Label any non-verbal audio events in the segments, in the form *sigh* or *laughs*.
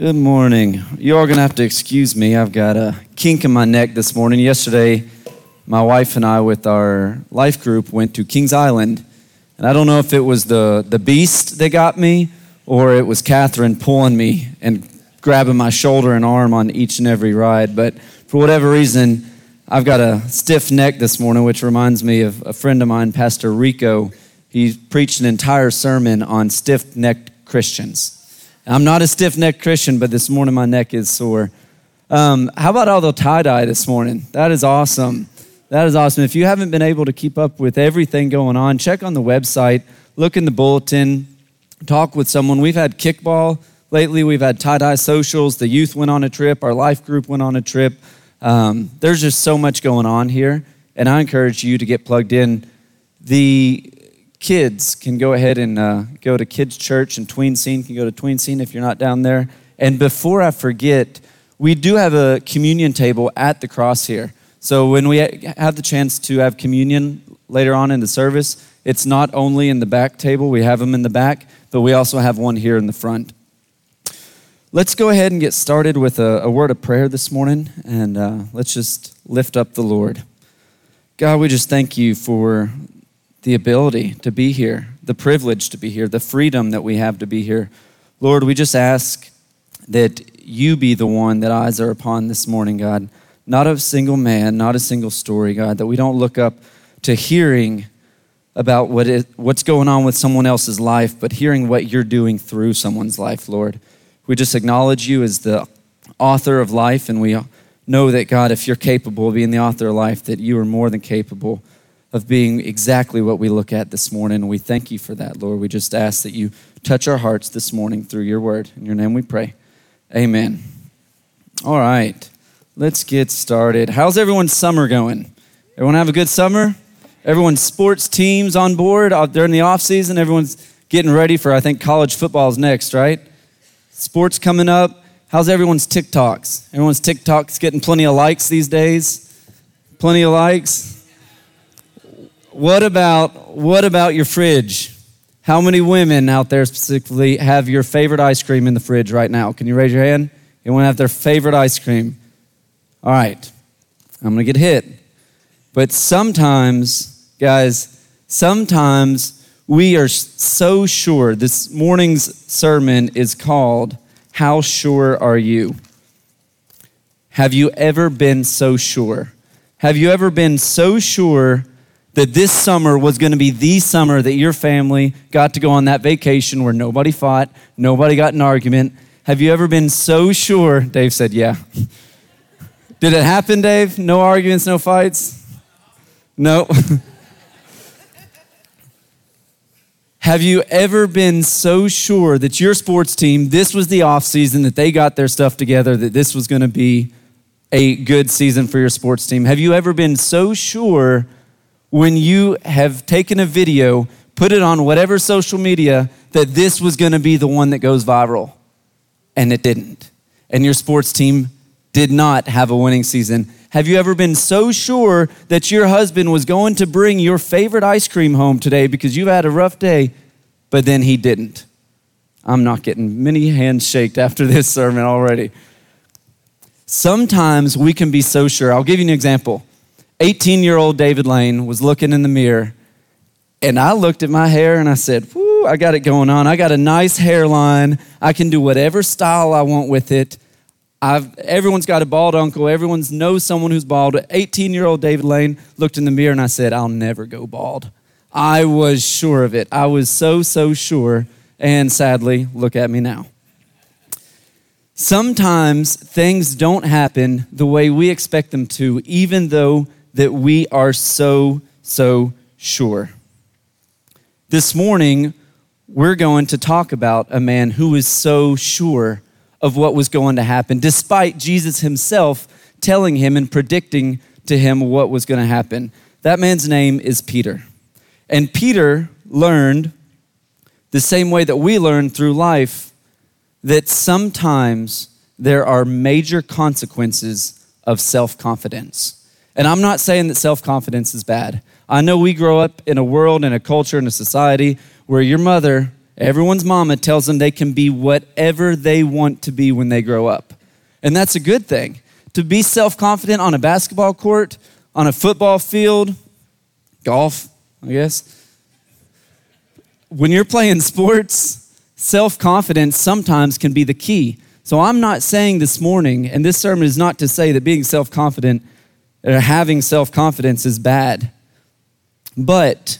Good morning. You're going to have to excuse me. I've got a kink in my neck this morning. Yesterday, my wife and I, with our life group, went to Kings Island. And I don't know if it was the, the beast that got me or it was Catherine pulling me and grabbing my shoulder and arm on each and every ride. But for whatever reason, I've got a stiff neck this morning, which reminds me of a friend of mine, Pastor Rico. He preached an entire sermon on stiff necked Christians. I'm not a stiff necked Christian, but this morning my neck is sore. Um, how about all the tie dye this morning? That is awesome. That is awesome. If you haven't been able to keep up with everything going on, check on the website, look in the bulletin, talk with someone. We've had kickball lately, we've had tie dye socials, the youth went on a trip, our life group went on a trip. Um, there's just so much going on here, and I encourage you to get plugged in. The kids can go ahead and uh, go to Kids Church and Tween Scene can go to Tween Scene if you're not down there. And before I forget, we do have a communion table at the cross here. So when we have the chance to have communion later on in the service, it's not only in the back table, we have them in the back, but we also have one here in the front. Let's go ahead and get started with a, a word of prayer this morning, and uh, let's just lift up the Lord. God, we just thank you for the ability to be here, the privilege to be here, the freedom that we have to be here. Lord, we just ask that you be the one that eyes are upon this morning, God. Not a single man, not a single story, God, that we don't look up to hearing about what it, what's going on with someone else's life, but hearing what you're doing through someone's life, Lord. We just acknowledge you as the author of life, and we know that, God, if you're capable of being the author of life, that you are more than capable of being exactly what we look at this morning. And we thank you for that, Lord. We just ask that you touch our hearts this morning through your word. In your name we pray. Amen. All right, let's get started. How's everyone's summer going? Everyone have a good summer? Everyone's sports teams on board during the off season. Everyone's getting ready for, I think, college football is next, right? Sports coming up. How's everyone's TikToks? Everyone's TikToks getting plenty of likes these days? Plenty of likes? What about what about your fridge? How many women out there specifically have your favorite ice cream in the fridge right now? Can you raise your hand? Anyone have their favorite ice cream? All right. I'm going to get hit. But sometimes, guys, sometimes we are so sure. This morning's sermon is called How Sure Are You? Have you ever been so sure? Have you ever been so sure that this summer was going to be the summer that your family got to go on that vacation where nobody fought, nobody got an argument. Have you ever been so sure? Dave said, Yeah. *laughs* Did it happen, Dave? No arguments, no fights? No. *laughs* Have you ever been so sure that your sports team, this was the off season, that they got their stuff together, that this was going to be a good season for your sports team? Have you ever been so sure when you have taken a video, put it on whatever social media, that this was going to be the one that goes viral. And it didn't. And your sports team did not have a winning season. Have you ever been so sure that your husband was going to bring your favorite ice cream home today because you've had a rough day, but then he didn't? I'm not getting many hands shaked after this sermon already. Sometimes we can be so sure. I'll give you an example. 18 year old David Lane was looking in the mirror, and I looked at my hair and I said, Whoo, I got it going on. I got a nice hairline. I can do whatever style I want with it. I've, everyone's got a bald uncle. Everyone knows someone who's bald. 18 year old David Lane looked in the mirror and I said, I'll never go bald. I was sure of it. I was so, so sure. And sadly, look at me now. Sometimes things don't happen the way we expect them to, even though that we are so, so sure. This morning, we're going to talk about a man who was so sure of what was going to happen, despite Jesus himself telling him and predicting to him what was going to happen. That man's name is Peter. And Peter learned the same way that we learn through life that sometimes there are major consequences of self confidence. And I'm not saying that self confidence is bad. I know we grow up in a world, in a culture, in a society where your mother Everyone's mama tells them they can be whatever they want to be when they grow up. And that's a good thing. To be self confident on a basketball court, on a football field, golf, I guess. When you're playing sports, self confidence sometimes can be the key. So I'm not saying this morning, and this sermon is not to say that being self confident having self confidence is bad. But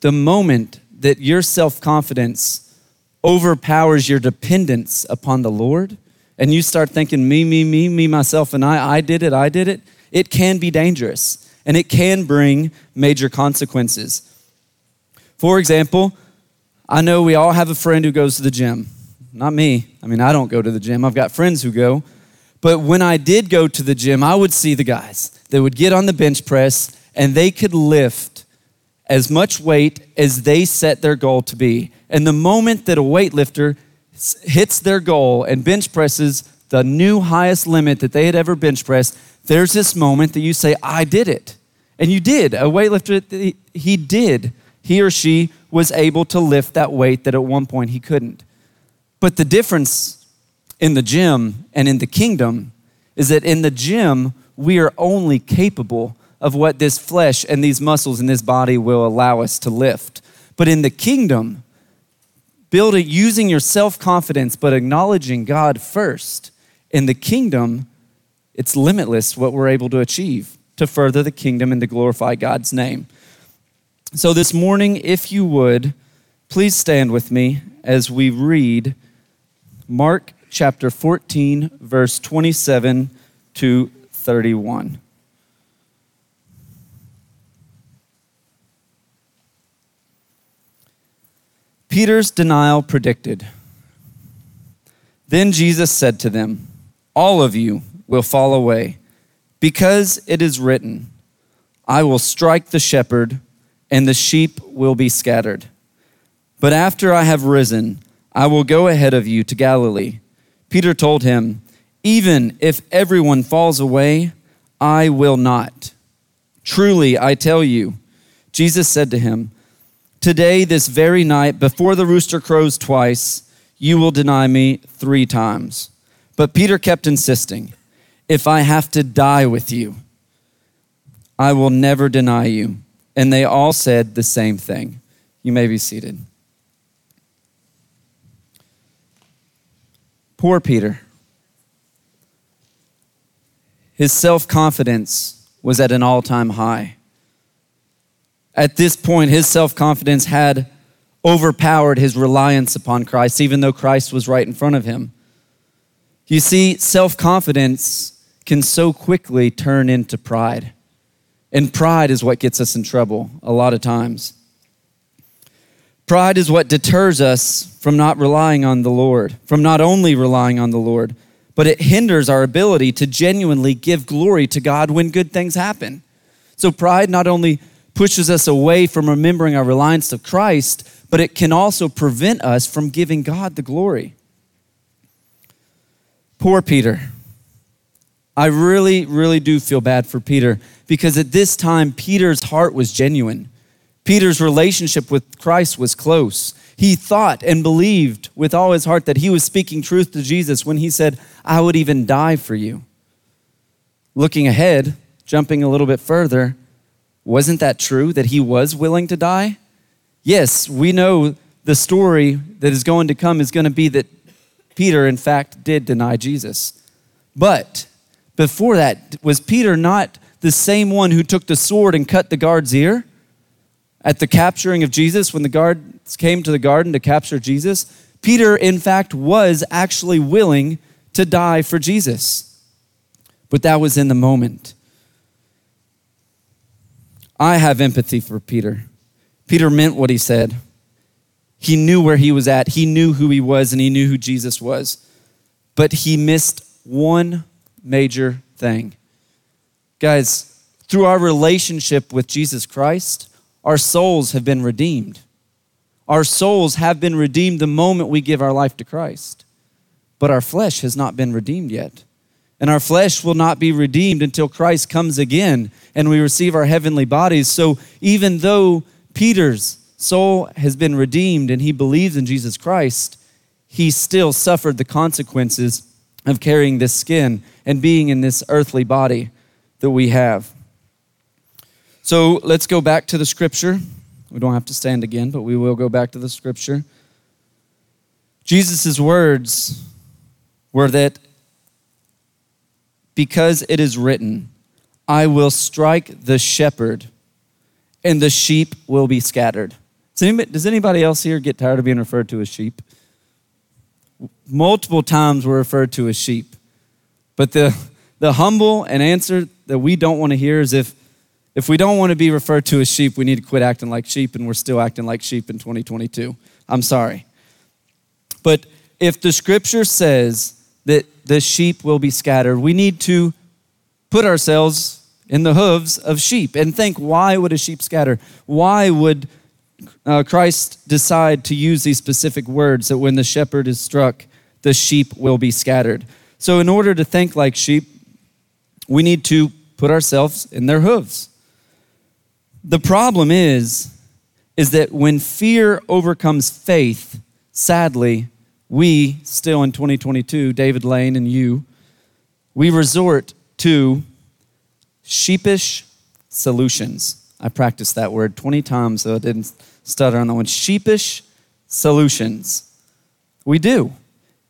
the moment that your self confidence overpowers your dependence upon the Lord, and you start thinking, me, me, me, me, myself, and I, I did it, I did it, it can be dangerous and it can bring major consequences. For example, I know we all have a friend who goes to the gym. Not me. I mean, I don't go to the gym. I've got friends who go. But when I did go to the gym, I would see the guys that would get on the bench press and they could lift as much weight as they set their goal to be. And the moment that a weightlifter hits their goal and bench presses the new highest limit that they had ever bench pressed, there's this moment that you say, I did it. And you did. A weightlifter, he did. He or she was able to lift that weight that at one point he couldn't. But the difference in the gym and in the kingdom is that in the gym, we are only capable of what this flesh and these muscles in this body will allow us to lift. But in the kingdom, building using your self-confidence but acknowledging God first. In the kingdom, it's limitless what we're able to achieve to further the kingdom and to glorify God's name. So, this morning, if you would, please stand with me as we read Mark chapter 14, verse 27 to 31. Peter's denial predicted. Then Jesus said to them, All of you will fall away, because it is written, I will strike the shepherd, and the sheep will be scattered. But after I have risen, I will go ahead of you to Galilee. Peter told him, Even if everyone falls away, I will not. Truly, I tell you, Jesus said to him, Today, this very night, before the rooster crows twice, you will deny me three times. But Peter kept insisting, If I have to die with you, I will never deny you. And they all said the same thing. You may be seated. Poor Peter. His self confidence was at an all time high. At this point, his self confidence had overpowered his reliance upon Christ, even though Christ was right in front of him. You see, self confidence can so quickly turn into pride. And pride is what gets us in trouble a lot of times. Pride is what deters us from not relying on the Lord, from not only relying on the Lord, but it hinders our ability to genuinely give glory to God when good things happen. So, pride not only pushes us away from remembering our reliance of Christ, but it can also prevent us from giving God the glory. Poor Peter. I really, really do feel bad for Peter because at this time, Peter's heart was genuine. Peter's relationship with Christ was close. He thought and believed with all his heart that he was speaking truth to Jesus when he said, I would even die for you. Looking ahead, jumping a little bit further, wasn't that true that he was willing to die? Yes, we know the story that is going to come is going to be that Peter, in fact, did deny Jesus. But before that, was Peter not the same one who took the sword and cut the guard's ear at the capturing of Jesus when the guards came to the garden to capture Jesus? Peter, in fact, was actually willing to die for Jesus. But that was in the moment. I have empathy for Peter. Peter meant what he said. He knew where he was at, he knew who he was, and he knew who Jesus was. But he missed one major thing. Guys, through our relationship with Jesus Christ, our souls have been redeemed. Our souls have been redeemed the moment we give our life to Christ. But our flesh has not been redeemed yet. And our flesh will not be redeemed until Christ comes again and we receive our heavenly bodies. So even though Peter's soul has been redeemed and he believes in Jesus Christ, he still suffered the consequences of carrying this skin and being in this earthly body that we have. So let's go back to the scripture. We don't have to stand again, but we will go back to the scripture. Jesus' words were that because it is written, I will strike the shepherd, and the sheep will be scattered. Does anybody, does anybody else here get tired of being referred to as sheep? Multiple times we're referred to as sheep. But the, the humble and answer that we don't want to hear is if, if we don't want to be referred to as sheep, we need to quit acting like sheep, and we're still acting like sheep in 2022. I'm sorry. But if the scripture says that the sheep will be scattered, we need to put ourselves in the hooves of sheep and think why would a sheep scatter? Why would uh, Christ decide to use these specific words that when the shepherd is struck, the sheep will be scattered? So, in order to think like sheep, we need to put ourselves in their hooves. The problem is, is that when fear overcomes faith, sadly, we still in 2022, David Lane and you, we resort to sheepish solutions. I practiced that word 20 times, so I didn't stutter on that one. Sheepish solutions. We do.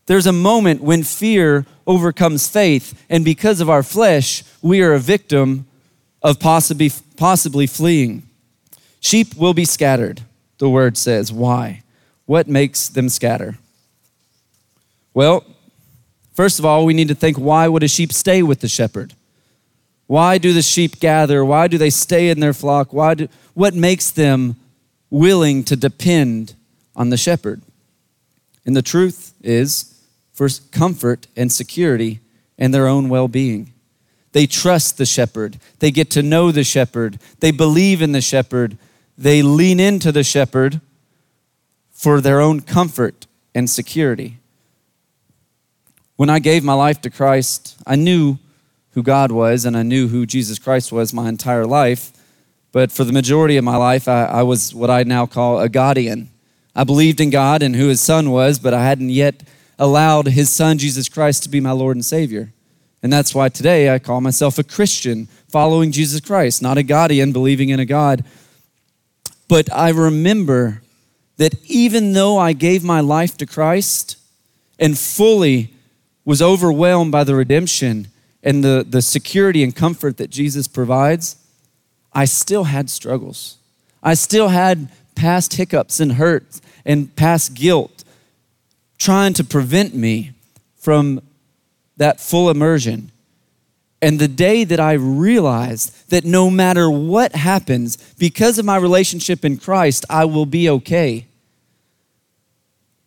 There's a moment when fear overcomes faith, and because of our flesh, we are a victim of possibly, possibly fleeing. Sheep will be scattered, the word says. Why? What makes them scatter? Well, first of all, we need to think why would a sheep stay with the shepherd? Why do the sheep gather? Why do they stay in their flock? Why do, what makes them willing to depend on the shepherd? And the truth is, for comfort and security and their own well being. They trust the shepherd. They get to know the shepherd. They believe in the shepherd. They lean into the shepherd for their own comfort and security. When I gave my life to Christ, I knew who God was and I knew who Jesus Christ was my entire life. But for the majority of my life, I, I was what I now call a Godian. I believed in God and who his son was, but I hadn't yet allowed his son, Jesus Christ, to be my Lord and Savior. And that's why today I call myself a Christian, following Jesus Christ, not a Godian, believing in a God. But I remember that even though I gave my life to Christ and fully was overwhelmed by the redemption and the, the security and comfort that Jesus provides, I still had struggles. I still had past hiccups and hurts and past guilt trying to prevent me from that full immersion. And the day that I realized that no matter what happens, because of my relationship in Christ, I will be okay,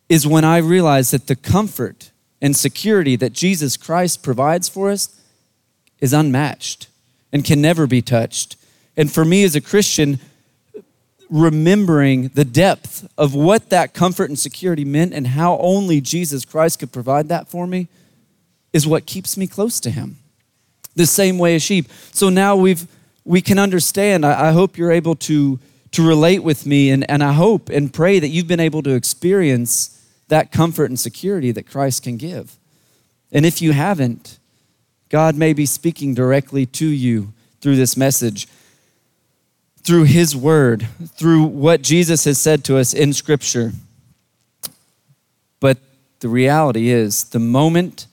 is when I realized that the comfort and security that Jesus Christ provides for us is unmatched and can never be touched. And for me as a Christian, remembering the depth of what that comfort and security meant and how only Jesus Christ could provide that for me is what keeps me close to Him. The same way as sheep. So now we've we can understand. I, I hope you're able to to relate with me, and, and I hope and pray that you've been able to experience that comfort and security that Christ can give. And if you haven't, God may be speaking directly to you through this message, through His Word, through what Jesus has said to us in Scripture. But the reality is, the moment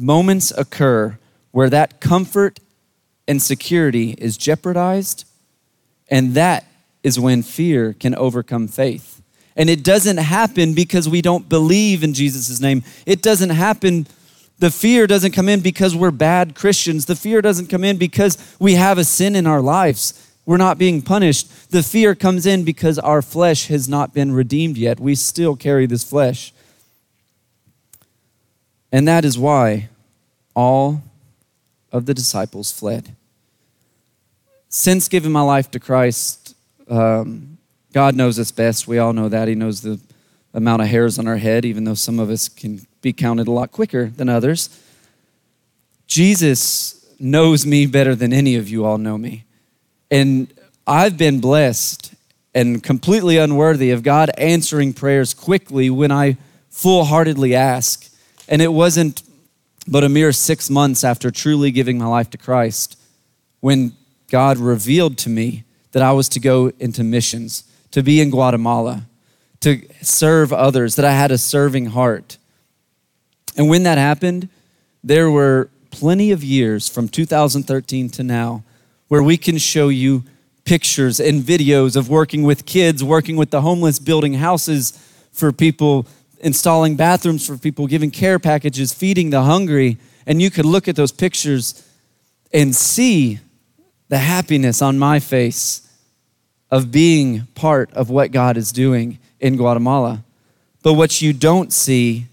moments occur where that comfort and security is jeopardized, and that is when fear can overcome faith. And it doesn't happen because we don't believe in Jesus' name. It doesn't happen, the fear doesn't come in because we're bad Christians. The fear doesn't come in because we have a sin in our lives. We're not being punished. The fear comes in because our flesh has not been redeemed yet. We still carry this flesh. And that is why all of the disciples fled. Since giving my life to Christ, um, God knows us best. We all know that. He knows the amount of hairs on our head, even though some of us can be counted a lot quicker than others. Jesus knows me better than any of you all know me. And I've been blessed and completely unworthy of God answering prayers quickly when I full heartedly ask. And it wasn't but a mere six months after truly giving my life to Christ when God revealed to me that I was to go into missions, to be in Guatemala, to serve others, that I had a serving heart. And when that happened, there were plenty of years from 2013 to now where we can show you pictures and videos of working with kids, working with the homeless, building houses for people, installing bathrooms for people, giving care packages, feeding the hungry. And you could look at those pictures and see the happiness on my face of being part of what God is doing in Guatemala. But what you don't see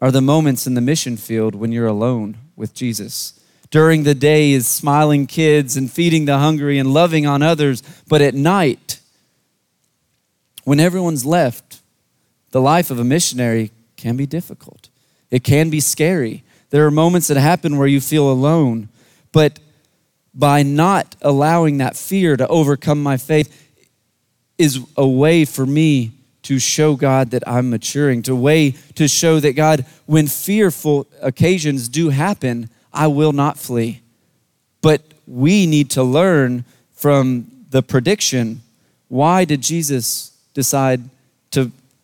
are the moments in the mission field when you're alone with Jesus. During the day is smiling kids and feeding the hungry and loving on others, but at night, when everyone's left, the life of a missionary can be difficult. It can be scary. There are moments that happen where you feel alone, but by not allowing that fear to overcome my faith is a way for me to show God that I'm maturing, to way to show that God, when fearful occasions do happen, I will not flee. But we need to learn from the prediction. Why did Jesus decide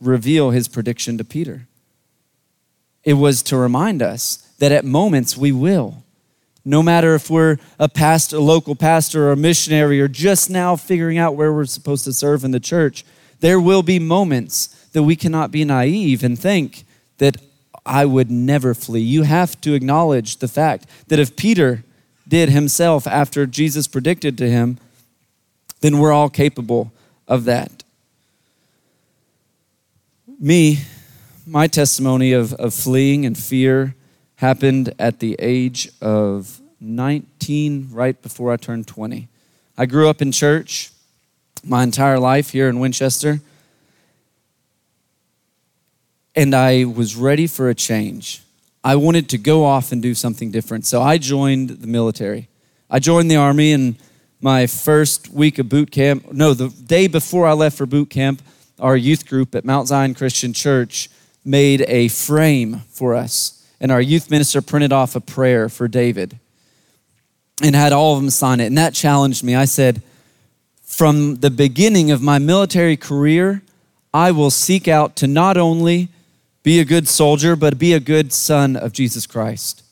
reveal his prediction to Peter? It was to remind us that at moments we will. No matter if we're a pastor, a local pastor or a missionary or just now figuring out where we're supposed to serve in the church, there will be moments that we cannot be naive and think that I would never flee. You have to acknowledge the fact that if Peter did himself after Jesus predicted to him, then we're all capable of that. Me, my testimony of, of fleeing and fear happened at the age of 19, right before I turned 20. I grew up in church my entire life here in Winchester, and I was ready for a change. I wanted to go off and do something different, so I joined the military. I joined the Army, and my first week of boot camp, no, the day before I left for boot camp, our youth group at Mount Zion Christian Church made a frame for us and our youth minister printed off a prayer for David and had all of them sign it. And that challenged me. I said, from the beginning of my military career, I will seek out to not only be a good soldier, but be a good son of Jesus Christ.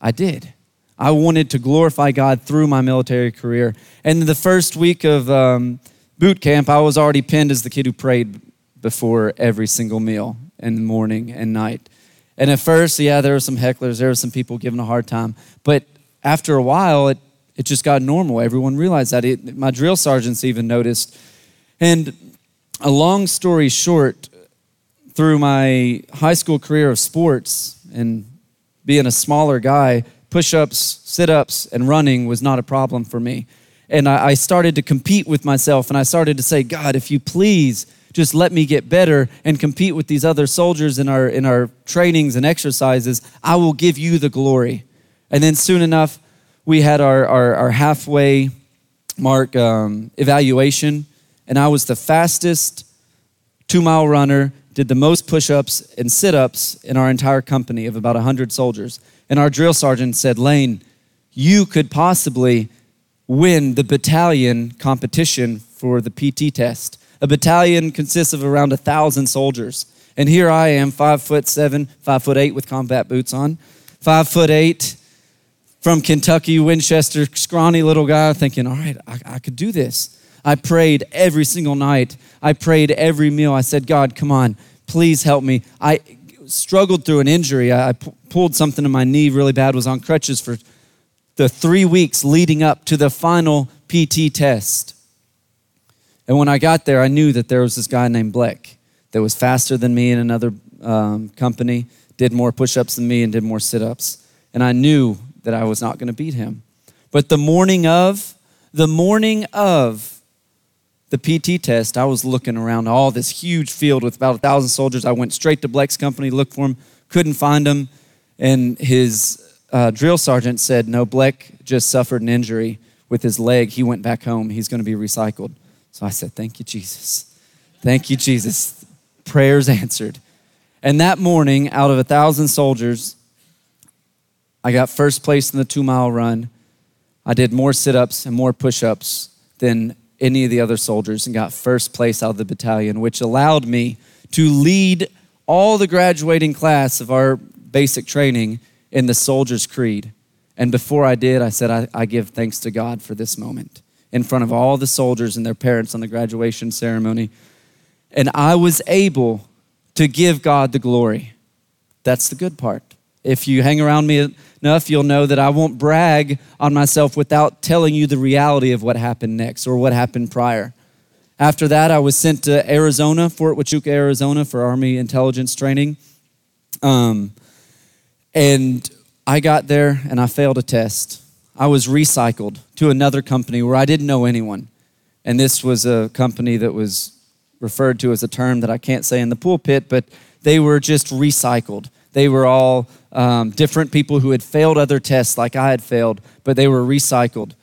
I did. I wanted to glorify God through my military career. And the first week of um, boot camp, I was already pinned as the kid who prayed before every single meal in the morning and night. And at first, yeah, there were some hecklers, there were some people giving a hard time. But after a while, it, it just got normal. Everyone realized that. It, my drill sergeants even noticed. And a long story short, through my high school career of sports and being a smaller guy, push ups, sit ups, and running was not a problem for me. And I, I started to compete with myself and I started to say, God, if you please, just let me get better and compete with these other soldiers in our in our trainings and exercises i will give you the glory. And then soon enough we had our our, our halfway mark um, evaluation and i was the fastest two mile runner did the most push-ups and sit-ups in our entire company of about 100 soldiers. And our drill sergeant said lane you could possibly win the battalion competition for the pt test a battalion consists of around a thousand soldiers. And here I am, five foot seven, five foot eight with combat boots on, five foot eight from Kentucky, Winchester, scrawny little guy, thinking, all right, I, I could do this. I prayed every single night. I prayed every meal. I said, God, come on, please help me. I struggled through an injury. I, pulled something in my knee really bad, was on crutches for the three weeks leading up to the final PT test. And when I got there, I knew that there was this guy named Bleck that was faster than me in another um, company, did more push ups than me, and did more sit ups. And I knew that I was not going to beat him. But the morning of, the morning of the PT test, I was looking around all this huge field with about a thousand soldiers. I went straight to Bleck's company, looked for him, couldn't find him. And his uh, drill sergeant said, No, Bleck just suffered an injury with his leg. He went back home. He's going to be recycled. So I said, Thank you, Jesus. Thank you, Jesus. Prayers answered. And that morning, out of a thousand soldiers, I got first place in the two mile run. I did more sit ups and more push ups than any of the other soldiers and got first place out of the battalion, which allowed me to lead all the graduating class of our basic training in the soldier's creed. And before I did, I said, I, I, give thanks to God for this moment in front of all the soldiers and their parents on the graduation ceremony. And I was able to give God the glory. That's the good part. If you hang around me enough, you'll know that I won't brag on myself without telling you the reality of what happened next or what happened prior. After that, I was sent to Arizona, Fort Huachuca, Arizona, for Army intelligence training. Um, and I got there and I failed a test. I was recycled to another company where I didn't know anyone. And this was a company that was referred to as a term that I can't say in the pulpit, but they were just recycled. They were all um, different people who had failed other tests like I had failed, but they were recycled.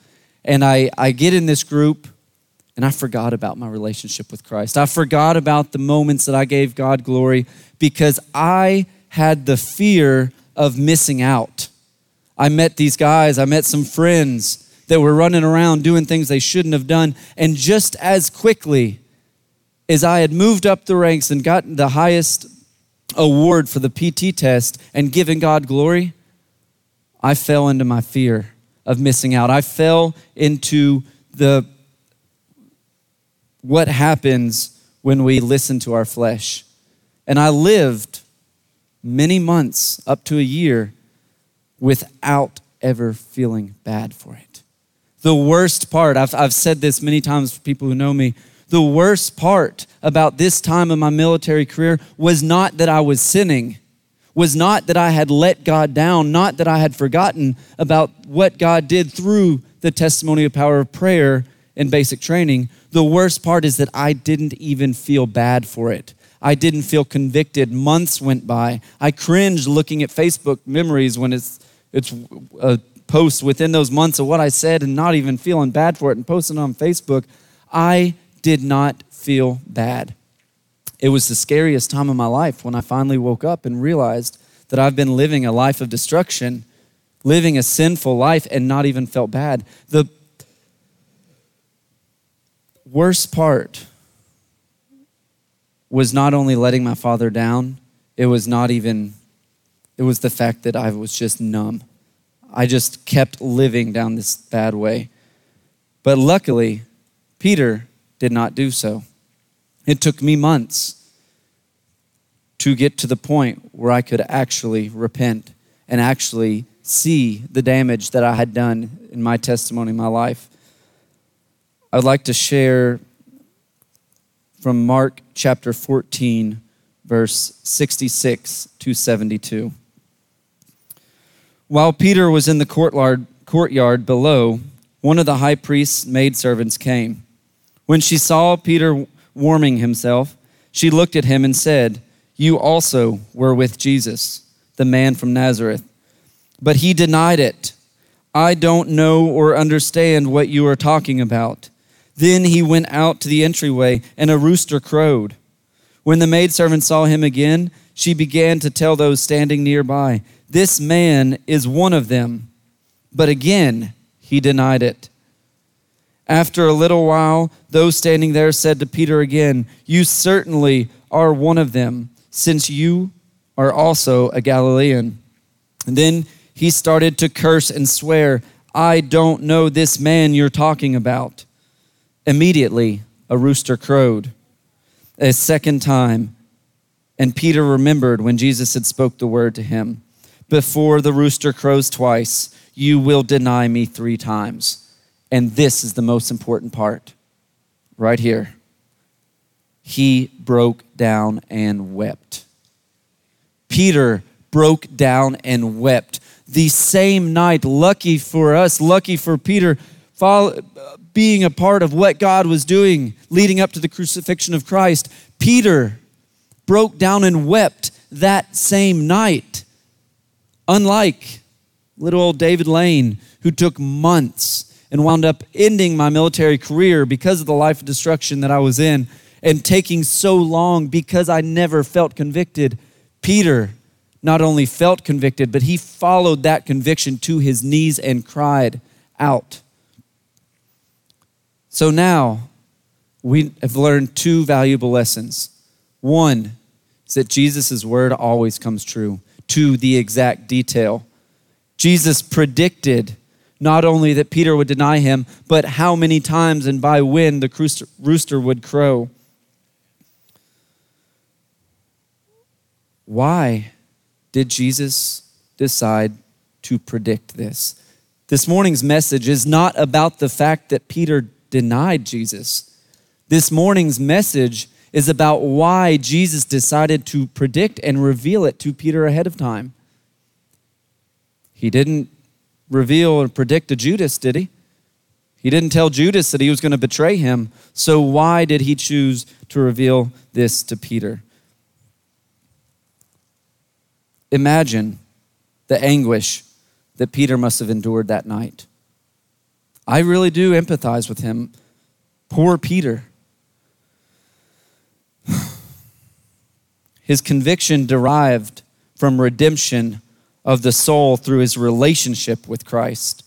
And I, I get in this group and I forgot about my relationship with Christ. I forgot about the moments that I gave God glory because I had the fear of missing out. I met these guys, I met some friends that were running around doing things they shouldn't have done. And just as quickly as I had moved up the ranks and gotten the highest award for the PT test and given God glory, I fell into my fear of missing out. I fell into the what happens when we listen to our flesh. And I lived many months, up to a year, without ever feeling bad for it. The worst part, I've, I've said this many times for people who know me, the worst part about this time of my military career was not that I was sinning, was not that I had let God down, not that I had forgotten about what God did through the testimony of power of prayer in basic training. The worst part is that I didn't even feel bad for it. I didn't feel convicted. Months went by. I cringed looking at Facebook memories when it's it's a post within those months of what I said and not even feeling bad for it and posting on Facebook. I did not feel bad. It was the scariest time of my life when I finally woke up and realized that I've been living a life of destruction, living a sinful life, and not even felt bad. The worst part was not only letting my father down, it was not even, it was the fact that I was just numb. I just kept living down this bad way. But luckily, Peter did not do so. It took me months to get to the point where I could actually repent and actually see the damage that I had done in my testimony, in my life. I'd like to share from Mark chapter 14, verse 66 to 72. While Peter was in the courtyard, below, one of the high priest's maidservants came. When she saw Peter warming himself, she looked at him and said, You also were with Jesus, the man from Nazareth. But he denied it. I don't know or understand what you are talking about. Then he went out to the entryway, and a rooster crowed. When the maidservant saw him again, she began to tell those standing nearby, This man is one of them. But again, he denied it. After a little while, those standing there said to Peter again, You certainly are one of them, since you are also a Galilean. And then he started to curse and swear, I don't know this man you're talking about. Immediately, a rooster crowed a second time, and Peter remembered when Jesus had spoke the word to him. Before the rooster crows twice, you will deny me three times. And this is the most important part right here. He broke down and wept. Peter broke down and wept. The same night, lucky for us, lucky for Peter, being a part of what God was doing leading up to the crucifixion of Christ, Peter broke down and wept that same night. Unlike little old David Lane, who took months and wound up ending my military career because of the life of destruction that I was in and taking so long because I never felt convicted. Peter not only felt convicted, but he followed that conviction to his knees and cried out. So now we have learned two valuable lessons. One is that Jesus' word always comes true to the exact detail. Jesus predicted not only that Peter would deny him, but how many times and by when the rooster would crow. Why did Jesus decide to predict this? This morning's message is not about the fact that Peter denied Jesus. This morning's message is about why Jesus decided to predict and reveal it to Peter ahead of time. He didn't reveal or predict to Judas, did he? He didn't tell Judas that he was going to betray him. So, why did he choose to reveal this to Peter? Imagine the anguish that Peter must have endured that night. I really do empathize with him. Poor Peter. *sighs* His conviction derived from redemption of the soul through his relationship with Christ.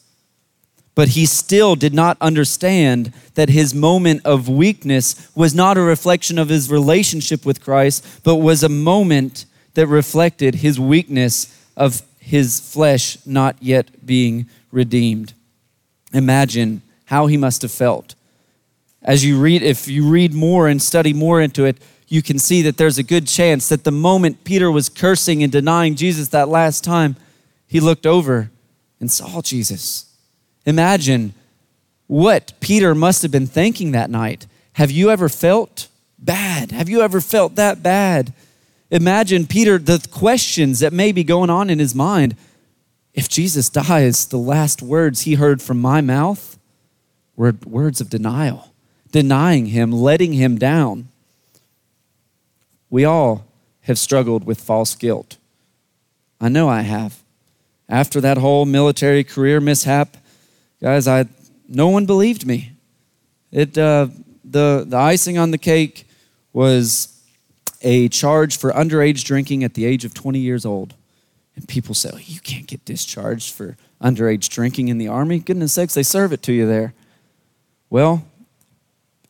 But he still did not understand that his moment of weakness was not a reflection of his relationship with Christ, but was a moment that reflected his weakness of his flesh not yet being redeemed. Imagine how he must have felt. As you read, if you read more and study more into it, you can see that there's a good chance that the moment Peter was cursing and denying Jesus that last time, he looked over and saw Jesus. Imagine what Peter must have been thinking that night. Have you ever felt bad? Have you ever felt that bad? Imagine Peter, the questions that may be going on in his mind. If Jesus dies, the last words he heard from my mouth were words of denial, denying him, letting him down. We all have struggled with false guilt. I know I have. After that whole military career mishap, guys, I no one believed me. It uh, the the icing on the cake was a charge for underage drinking at the age of 20 years old. And people say, oh, you can't get discharged for underage drinking in the army. Goodness sakes, they serve it to you there. Well,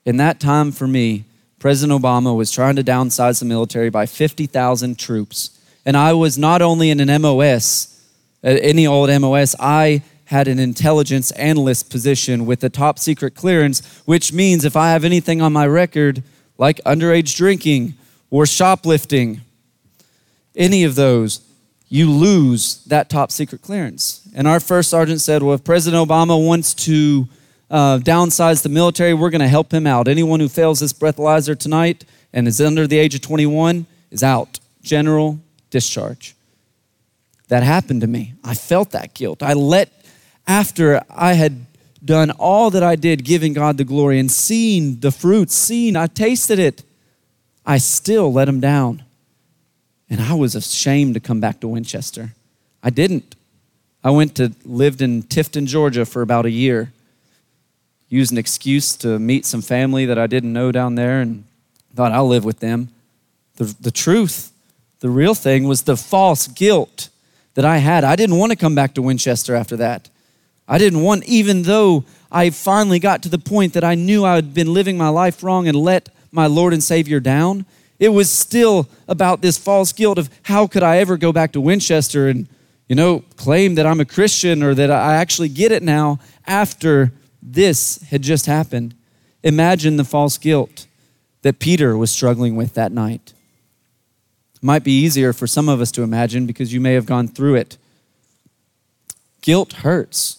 in that time for me, President Obama was trying to downsize the military by 50,000 troops. And I was not only in an MOS, uh, any old MOS, I had an intelligence analyst position with a top secret clearance, which means if I have anything on my record, like underage drinking or shoplifting, any of those, you lose that top secret clearance. And our first sergeant said, Well, if President Obama wants to uh, downsize the military, we're going to help him out. Anyone who fails this breathalyzer tonight and is under the age of 21 is out. General discharge. That happened to me. I felt that guilt. I let, after I had done all that I did, giving God the glory and seeing the fruits, seeing, I tasted it, I still let him down. And I was ashamed to come back to Winchester. I didn't. I went to lived in Tifton, Georgia for about a year used an excuse to meet some family that I didn't know down there and thought I'll live with them. The, the truth, the real thing was the false guilt that I had. I didn't want to come back to Winchester after that. I didn't want, even though I finally got to the point that I knew I had been living my life wrong and let my Lord and Savior down, it was still about this false guilt of how could I ever go back to Winchester and, you know, claim that I'm a Christian or that I actually get it now after this had just happened. Imagine the false guilt that Peter was struggling with that night. It might be easier for some of us to imagine because you may have gone through it. Guilt hurts.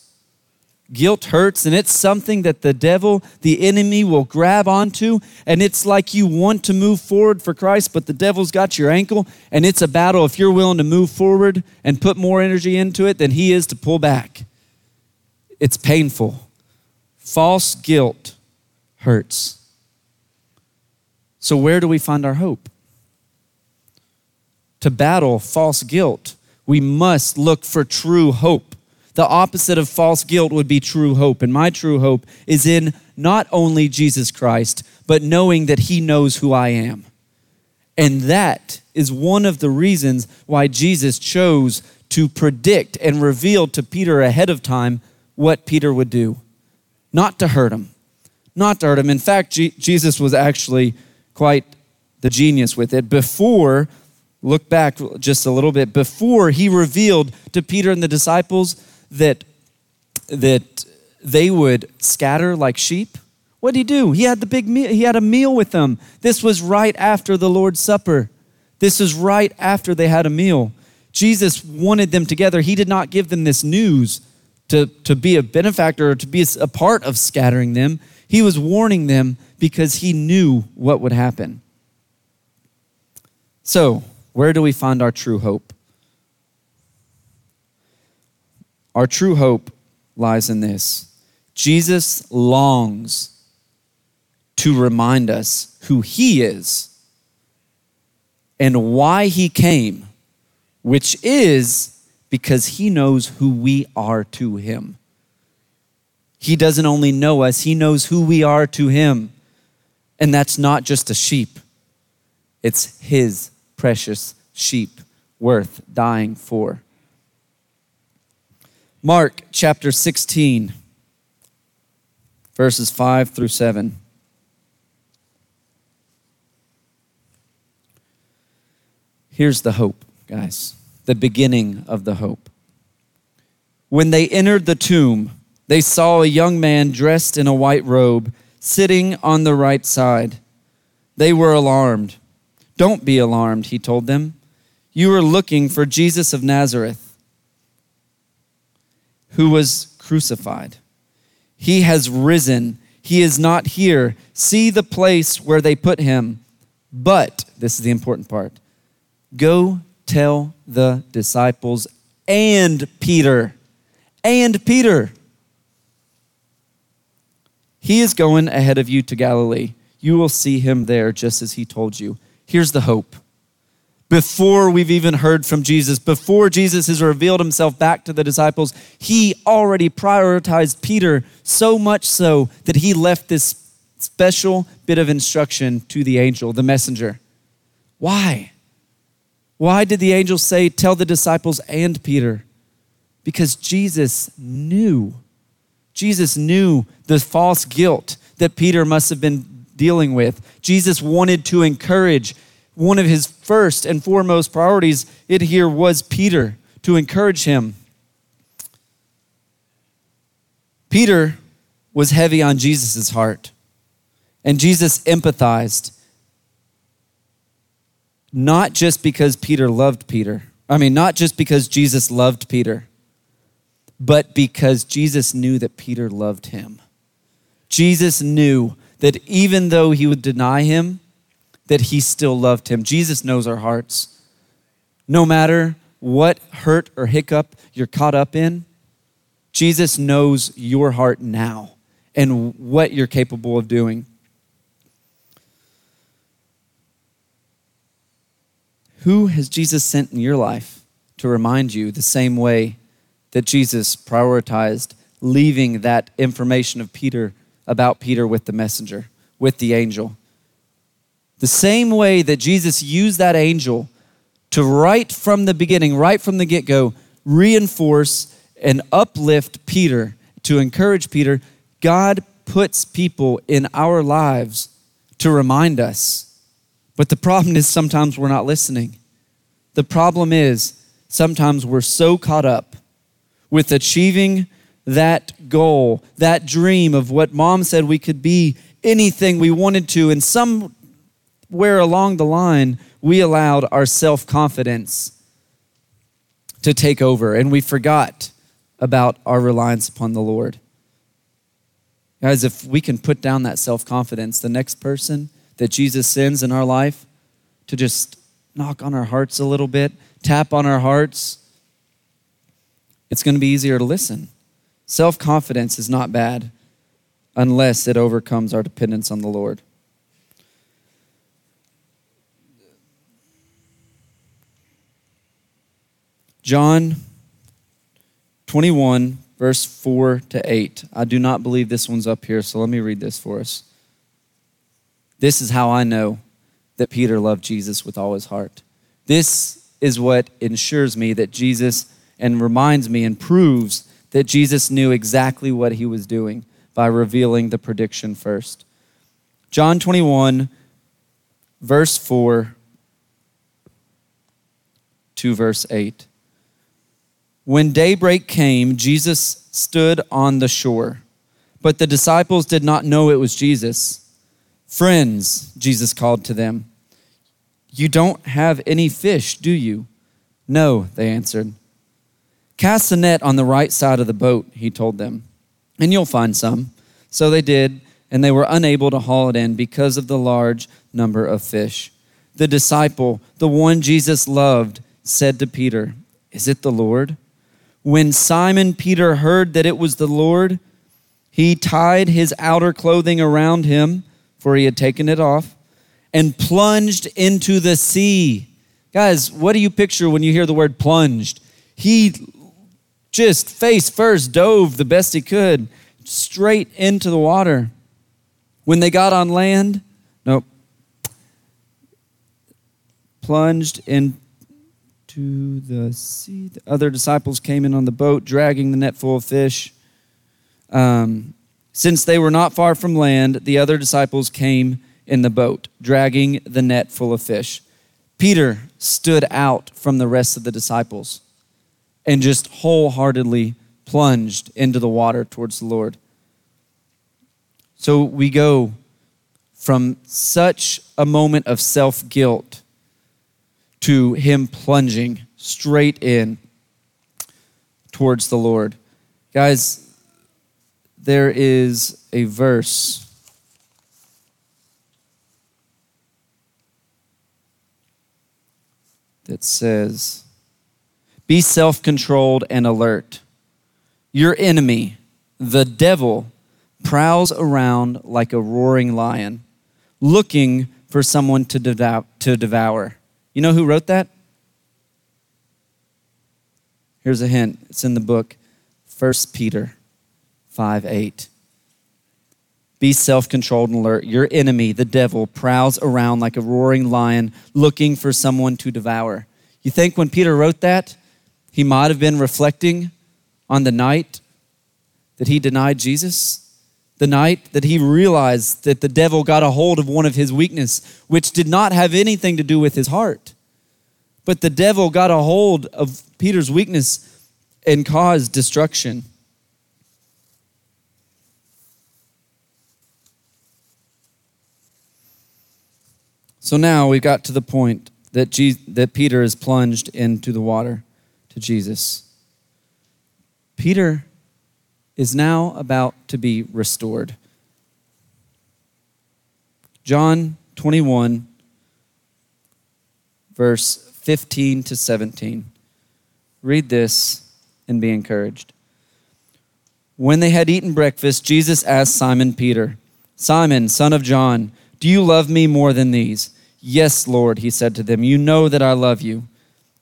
Guilt hurts, and it's something that the devil, the enemy, will grab onto. And it's like you want to move forward for Christ, but the devil's got your ankle, and it's a battle if you're willing to move forward and put more energy into it than he is to pull back. It's painful. False guilt hurts. So, where do we find our hope? To battle false guilt, we must look for true hope The opposite of false guilt would be true hope. And my true hope is in not only Jesus Christ, but knowing that He knows who I am. And that is one of the reasons why Jesus chose to predict and reveal to Peter ahead of time what Peter would do. Not to hurt him. Not to hurt him. In fact, G- Jesus was actually quite the genius with it. Before, look back just a little bit, before he revealed to Peter and the disciples that, that they would scatter like sheep, what did he do? He had the big meal, he had a meal with them. This was right after the Lord's Supper. This is right after they had a meal. Jesus wanted them together. He did not give them this news to, to be a benefactor or to be a part of scattering them. He was warning them because he knew what would happen. So, where do we find our true hope? Our true hope lies in this Jesus longs to remind us who He is and why He came, which is because He knows who we are to Him. He doesn't only know us, He knows who we are to Him. And that's not just a sheep, it's His precious sheep worth dying for. Mark chapter 16, verses 5 through 7. Here's the hope, guys, the beginning of the hope. When they entered the tomb, they saw a young man dressed in a white robe sitting on the right side. They were alarmed. Don't be alarmed, he told them. You are looking for Jesus of Nazareth, who was crucified. He has risen. He is not here. See the place where they put him. But, this is the important part Go tell the disciples and Peter. And Peter. He is going ahead of you to Galilee. You will see him there just as he told you. Here's the hope. Before we've even heard from Jesus, before Jesus has revealed himself back to the disciples, he already prioritized Peter so much so that he left this special bit of instruction to the angel, the messenger. Why? Why did the angel say, Tell the disciples and Peter? Because Jesus knew. Jesus knew the false guilt that Peter must have been dealing with. Jesus wanted to encourage. One of his first and foremost priorities it here was Peter, to encourage him. Peter was heavy on Jesus' heart, and Jesus empathized not just because Peter loved Peter. I mean, not just because Jesus loved Peter, but because Jesus knew that Peter loved him. Jesus knew that even though he would deny him, that he still loved him. Jesus knows our hearts. No matter what hurt or hiccup you're caught up in, Jesus knows your heart now and what you're capable of doing. Who has Jesus sent in your life to remind you the same way that Jesus prioritized leaving that information of Peter about Peter with the messenger, with the angel? The same way that Jesus used that angel to right from the beginning, right from the get go, reinforce and uplift Peter, to encourage Peter, God puts people in our lives to remind us but the problem is sometimes we're not listening. The problem is sometimes we're so caught up with achieving that goal, that dream of what mom said we could be, anything we wanted to, and somewhere along the line, we allowed our self confidence to take over and we forgot about our reliance upon the Lord. Guys, if we can put down that self confidence, the next person that Jesus sends in our life to just knock on our hearts a little bit, tap on our hearts, it's going to be easier to listen. Self confidence is not bad unless it overcomes our dependence on the Lord. John 21, verse 4 to 8. I do not believe this one's up here, so let me read this for us. This is how I know that Peter loved Jesus with all his heart. This is what ensures me that Jesus and reminds me and proves that Jesus knew exactly what he was doing by revealing the prediction first. John 21, verse 4 to verse 8. When daybreak came, Jesus stood on the shore, but the disciples did not know it was Jesus. Friends, Jesus called to them, you don't have any fish, do you? No, they answered. Cast the net on the right side of the boat, he told them, and you'll find some. So they did, and they were unable to haul it in because of the large number of fish. The disciple, the one Jesus loved, said to Peter, Is it the Lord? When Simon Peter heard that it was the Lord, he tied his outer clothing around him, for he had taken it off, and plunged into the sea. Guys, what do you picture when you hear the word plunged? He just face first dove the best he could straight into the water. When they got on land, nope, plunged into the sea. The other disciples came in on the boat, dragging the net full of fish. Um, since they were not far from land, the other disciples came in the boat, dragging the net full of fish. Peter stood out from the rest of the disciples and just wholeheartedly plunged into the water towards the Lord. So we go from such a moment of self guilt to him plunging straight in towards the Lord. Guys, there is a verse. That says, be self controlled and alert. Your enemy, the devil, prowls around like a roaring lion, looking for someone to, to devour. You know who wrote that? Here's a hint it's in the book, 1 Peter 5 8. Be self controlled and alert. Your enemy, the devil, prowls around like a roaring lion looking for someone to devour. You think when Peter wrote that, he might have been reflecting on the night that he denied Jesus, the night that he realized that the devil got a hold of one of his weakness, which did not have anything to do with his heart. But the devil got a hold of Peter's weakness and caused destruction. So now we've got to the point that, Je- that Peter is plunged into the water to Jesus. Peter is now about to be restored. John 21, verse 15 to 17. Read this and be encouraged. When they had eaten breakfast, Jesus asked Simon Peter, Simon, son of John, do you love me more than these? Yes, Lord, he said to them, You know that I love you.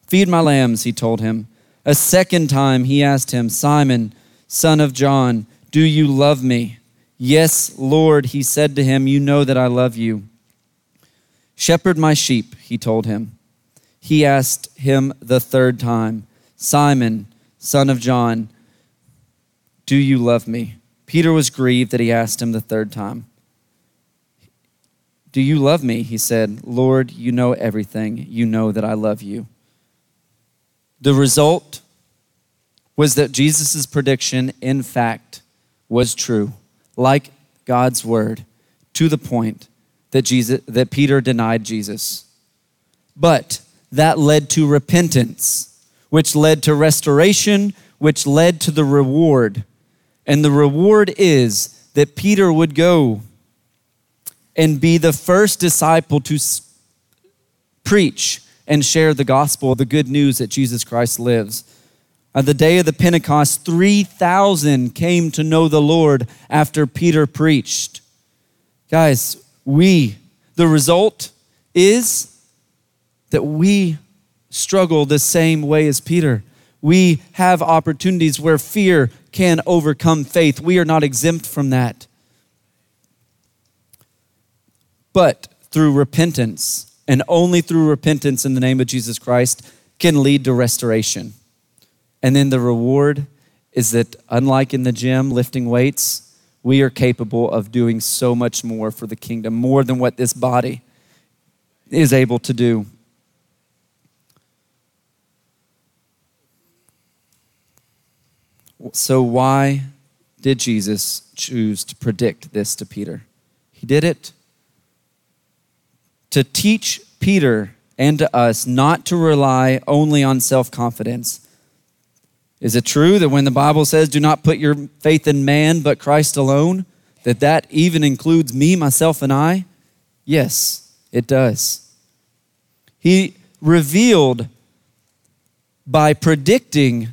Feed my lambs, he told him. A second time he asked him, Simon, son of John, do you love me? Yes, Lord, he said to him, You know that I love you. Shepherd my sheep, he told him. He asked him the third time, Simon, son of John, do you love me? Peter was grieved that he asked him the third time. Do you love me? He said, Lord, you know everything. You know that I love you. The result was that Jesus' prediction, in fact, was true, like God's word, to the point that, Jesus, that Peter denied Jesus. But that led to repentance, which led to restoration, which led to the reward. And the reward is that Peter would go and be the first disciple to preach and share the gospel, the good news that Jesus Christ lives. On the day of the Pentecost, 3,000 came to know the Lord after Peter preached. Guys, we, the result is that we struggle the same way as Peter. We have opportunities where fear can overcome faith. We are not exempt from that. But through repentance, and only through repentance in the name of Jesus Christ, can lead to restoration. And then the reward is that, unlike in the gym lifting weights, we are capable of doing so much more for the kingdom, more than what this body is able to do. So, why did Jesus choose to predict this to Peter? He did it to teach Peter and to us not to rely only on self confidence. Is it true that when the Bible says, do not put your faith in man but Christ alone, that that even includes me, myself, and I? Yes, it does. He revealed by predicting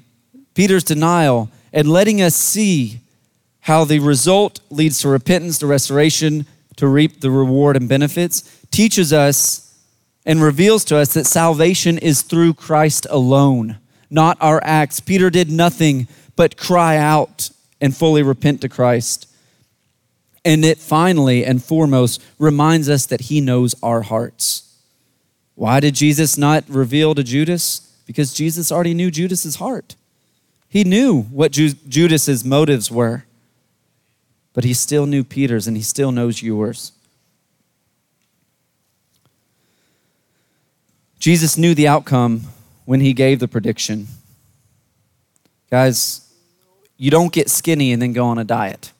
Peter's denial and letting us see how the result leads to repentance, to restoration, to reap the reward and benefits, teaches us and reveals to us that salvation is through Christ alone, not our acts. Peter did nothing but cry out and fully repent to Christ. And it finally and foremost reminds us that he knows our hearts. Why did Jesus not reveal to Judas? Because Jesus already knew Judas's heart. He knew what Ju- Judas's motives were, but he still knew Peter's and he still knows yours. Jesus knew the outcome when he gave the prediction. Guys, you don't get skinny and then go on a diet.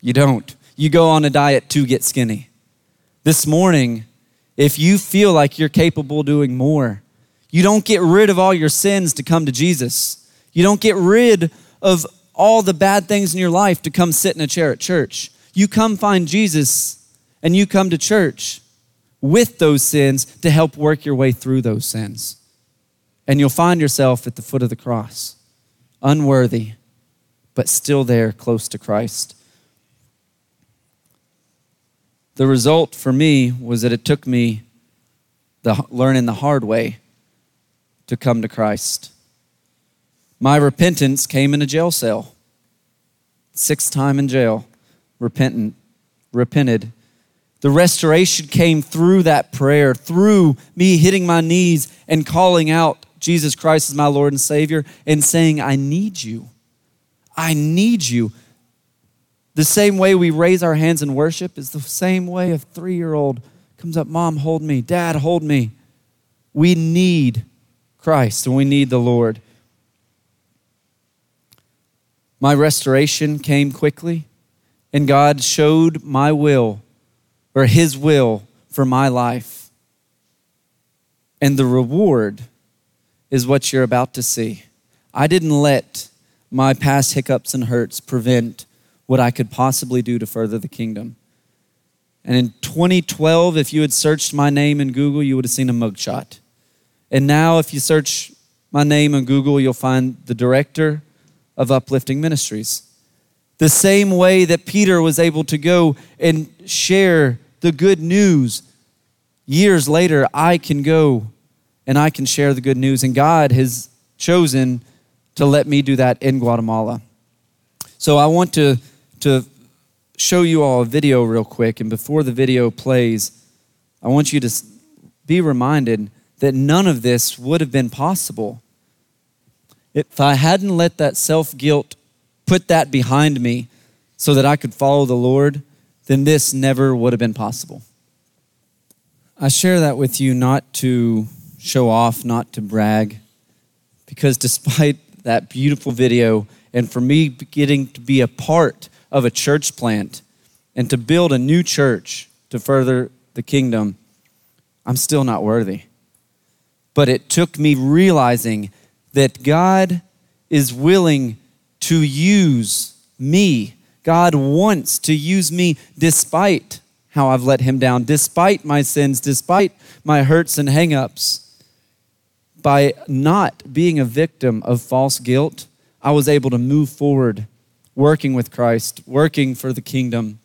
You don't. You go on a diet to get skinny. This morning, if you feel like you're capable of doing more, you don't get rid of all your sins to come to Jesus. You don't get rid of all the bad things in your life to come sit in a chair at church. You come find Jesus and you come to church with those sins to help work your way through those sins. And you'll find yourself at the foot of the cross, unworthy, but still there close to Christ. The result for me was that it took me the, learning the hard way to come to Christ. My repentance came in a jail cell. Sixth time in jail, repentant, repented. The restoration came through that prayer, through me hitting my knees and calling out Jesus Christ as my Lord and Savior and saying, I need you. I need you. The same way we raise our hands in worship is the same way a three year old comes up, Mom, hold me. Dad, hold me. We need Christ and we need the Lord. My restoration came quickly, and God showed my will or His will for my life. And the reward is what you're about to see. I didn't let my past hiccups and hurts prevent what I could possibly do to further the kingdom. And in 2012, if you had searched my name in Google, you would have seen a mugshot. And now, if you search my name in Google, you'll find the director of uplifting ministries. The same way that Peter was able to go and share the good news, years later, I can go and I can share the good news. And God has chosen to let me do that in Guatemala. So I want to, to show you all a video real quick. And before the video plays, I want you to be reminded that none of this would have been possible if I hadn't let that self guilt put that behind me so that I could follow the Lord, then this never would have been possible. I share that with you not to show off, not to brag, because despite that beautiful video, and for me getting to be a part of a church plant and to build a new church to further the kingdom, I'm still not worthy. But it took me realizing that God is willing to use me. God wants to use me despite how I've let him down, despite my sins, despite my hurts and hangups. By not being a victim of false guilt, I was able to move forward working with Christ, working for the kingdom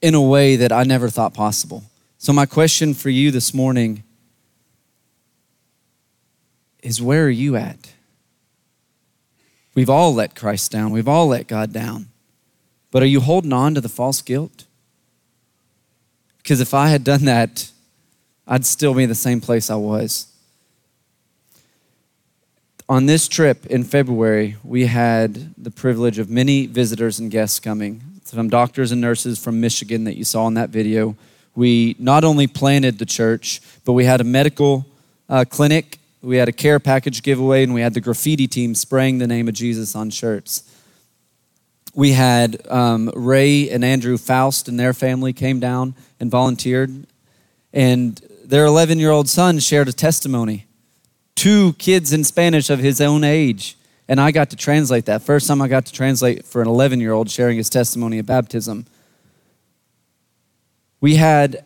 in a way that I never thought possible. So, my question for you this morning is where are you at? We've all let Christ down, we've all let God down. But are you holding on to the false guilt? Because if I had done that, I'd still be the same place I was. On this trip in February, we had the privilege of many visitors and guests coming. Some doctors and nurses from Michigan that you saw in that video. We not only planted the church, but we had a medical uh, clinic, we had a care package giveaway, and we had the graffiti team spraying the name of Jesus on shirts. We had um, Ray and Andrew Faust and their family came down and volunteered, and their 11 year old son shared a testimony to kids in Spanish of his own age. And I got to translate that. First time I got to translate for an 11 year old sharing his testimony of baptism. We had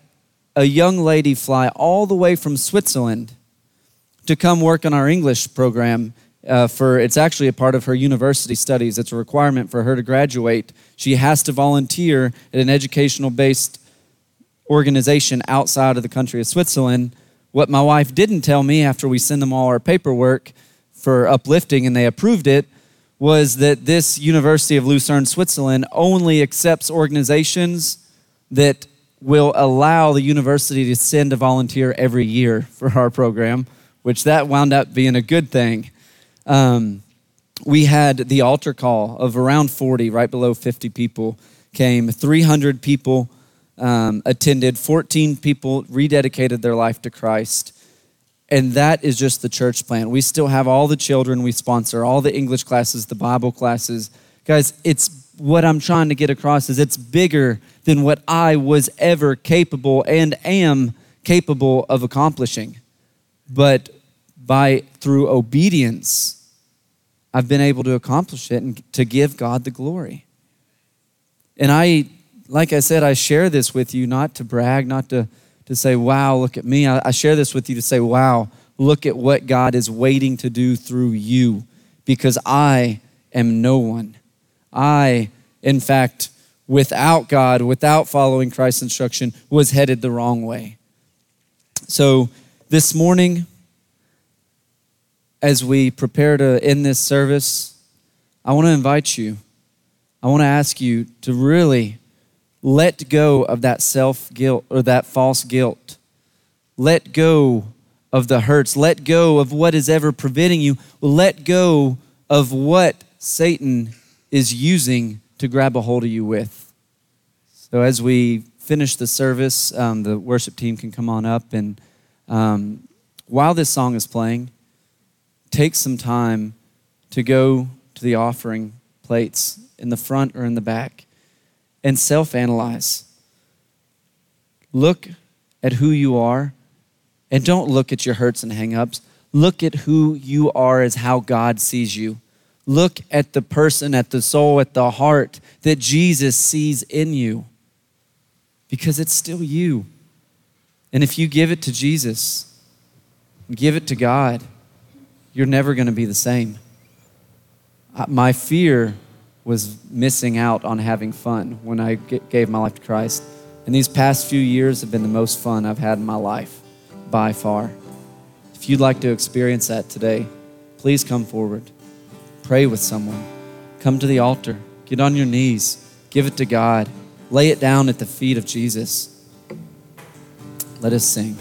a young lady fly all the way from Switzerland to come work on our English program. Uh, for it's actually a part of her university studies. It's a requirement for her to graduate. She has to volunteer at an educational based organization outside of the country of Switzerland what my wife didn't tell me after we sent them all our paperwork for uplifting and they approved it was that this University of Lucerne, Switzerland, only accepts organizations that will allow the university to send a volunteer every year for our program, which that wound up being a good thing. Um, we had the altar call of around 40, right below 50 people came, 300 people um, attended, 14 people rededicated their life to Christ. And that is just the church plant. We still have all the children we sponsor, all the English classes, the Bible classes. Guys, it's what I'm trying to get across is it's bigger than what I was ever capable and am capable of accomplishing. But by through obedience, I've been able to accomplish it and to give God the glory. And I like I said, I share this with you not to brag, not to, to say, wow, look at me. I, I share this with you to say, wow, look at what God is waiting to do through you because I am no one. I, in fact, without God, without following Christ's instruction, was headed the wrong way. So this morning, as we prepare to end this service, I want to invite you, I want to ask you to really let go of that self guilt or that false guilt. Let go of the hurts. Let go of what is ever preventing you. Let go of what Satan is using to grab a hold of you with. So, as we finish the service, um, the worship team can come on up. And um, while this song is playing, take some time to go to the offering plates in the front or in the back and self analyze. Look at who you are and don't look at your hurts and hangups. Look at who you are as how God sees you. Look at the person, at the soul, at the heart that Jesus sees in you because it's still you. And if you give it to Jesus, give it to God, you're never going to be the same. My fear was missing out on having fun when I gave my life to Christ. And these past few years have been the most fun I've had in my life by far. If you'd like to experience that today, please come forward. Pray with someone. Come to the altar. Get on your knees. Give it to God. Lay it down at the feet of Jesus. Let us sing.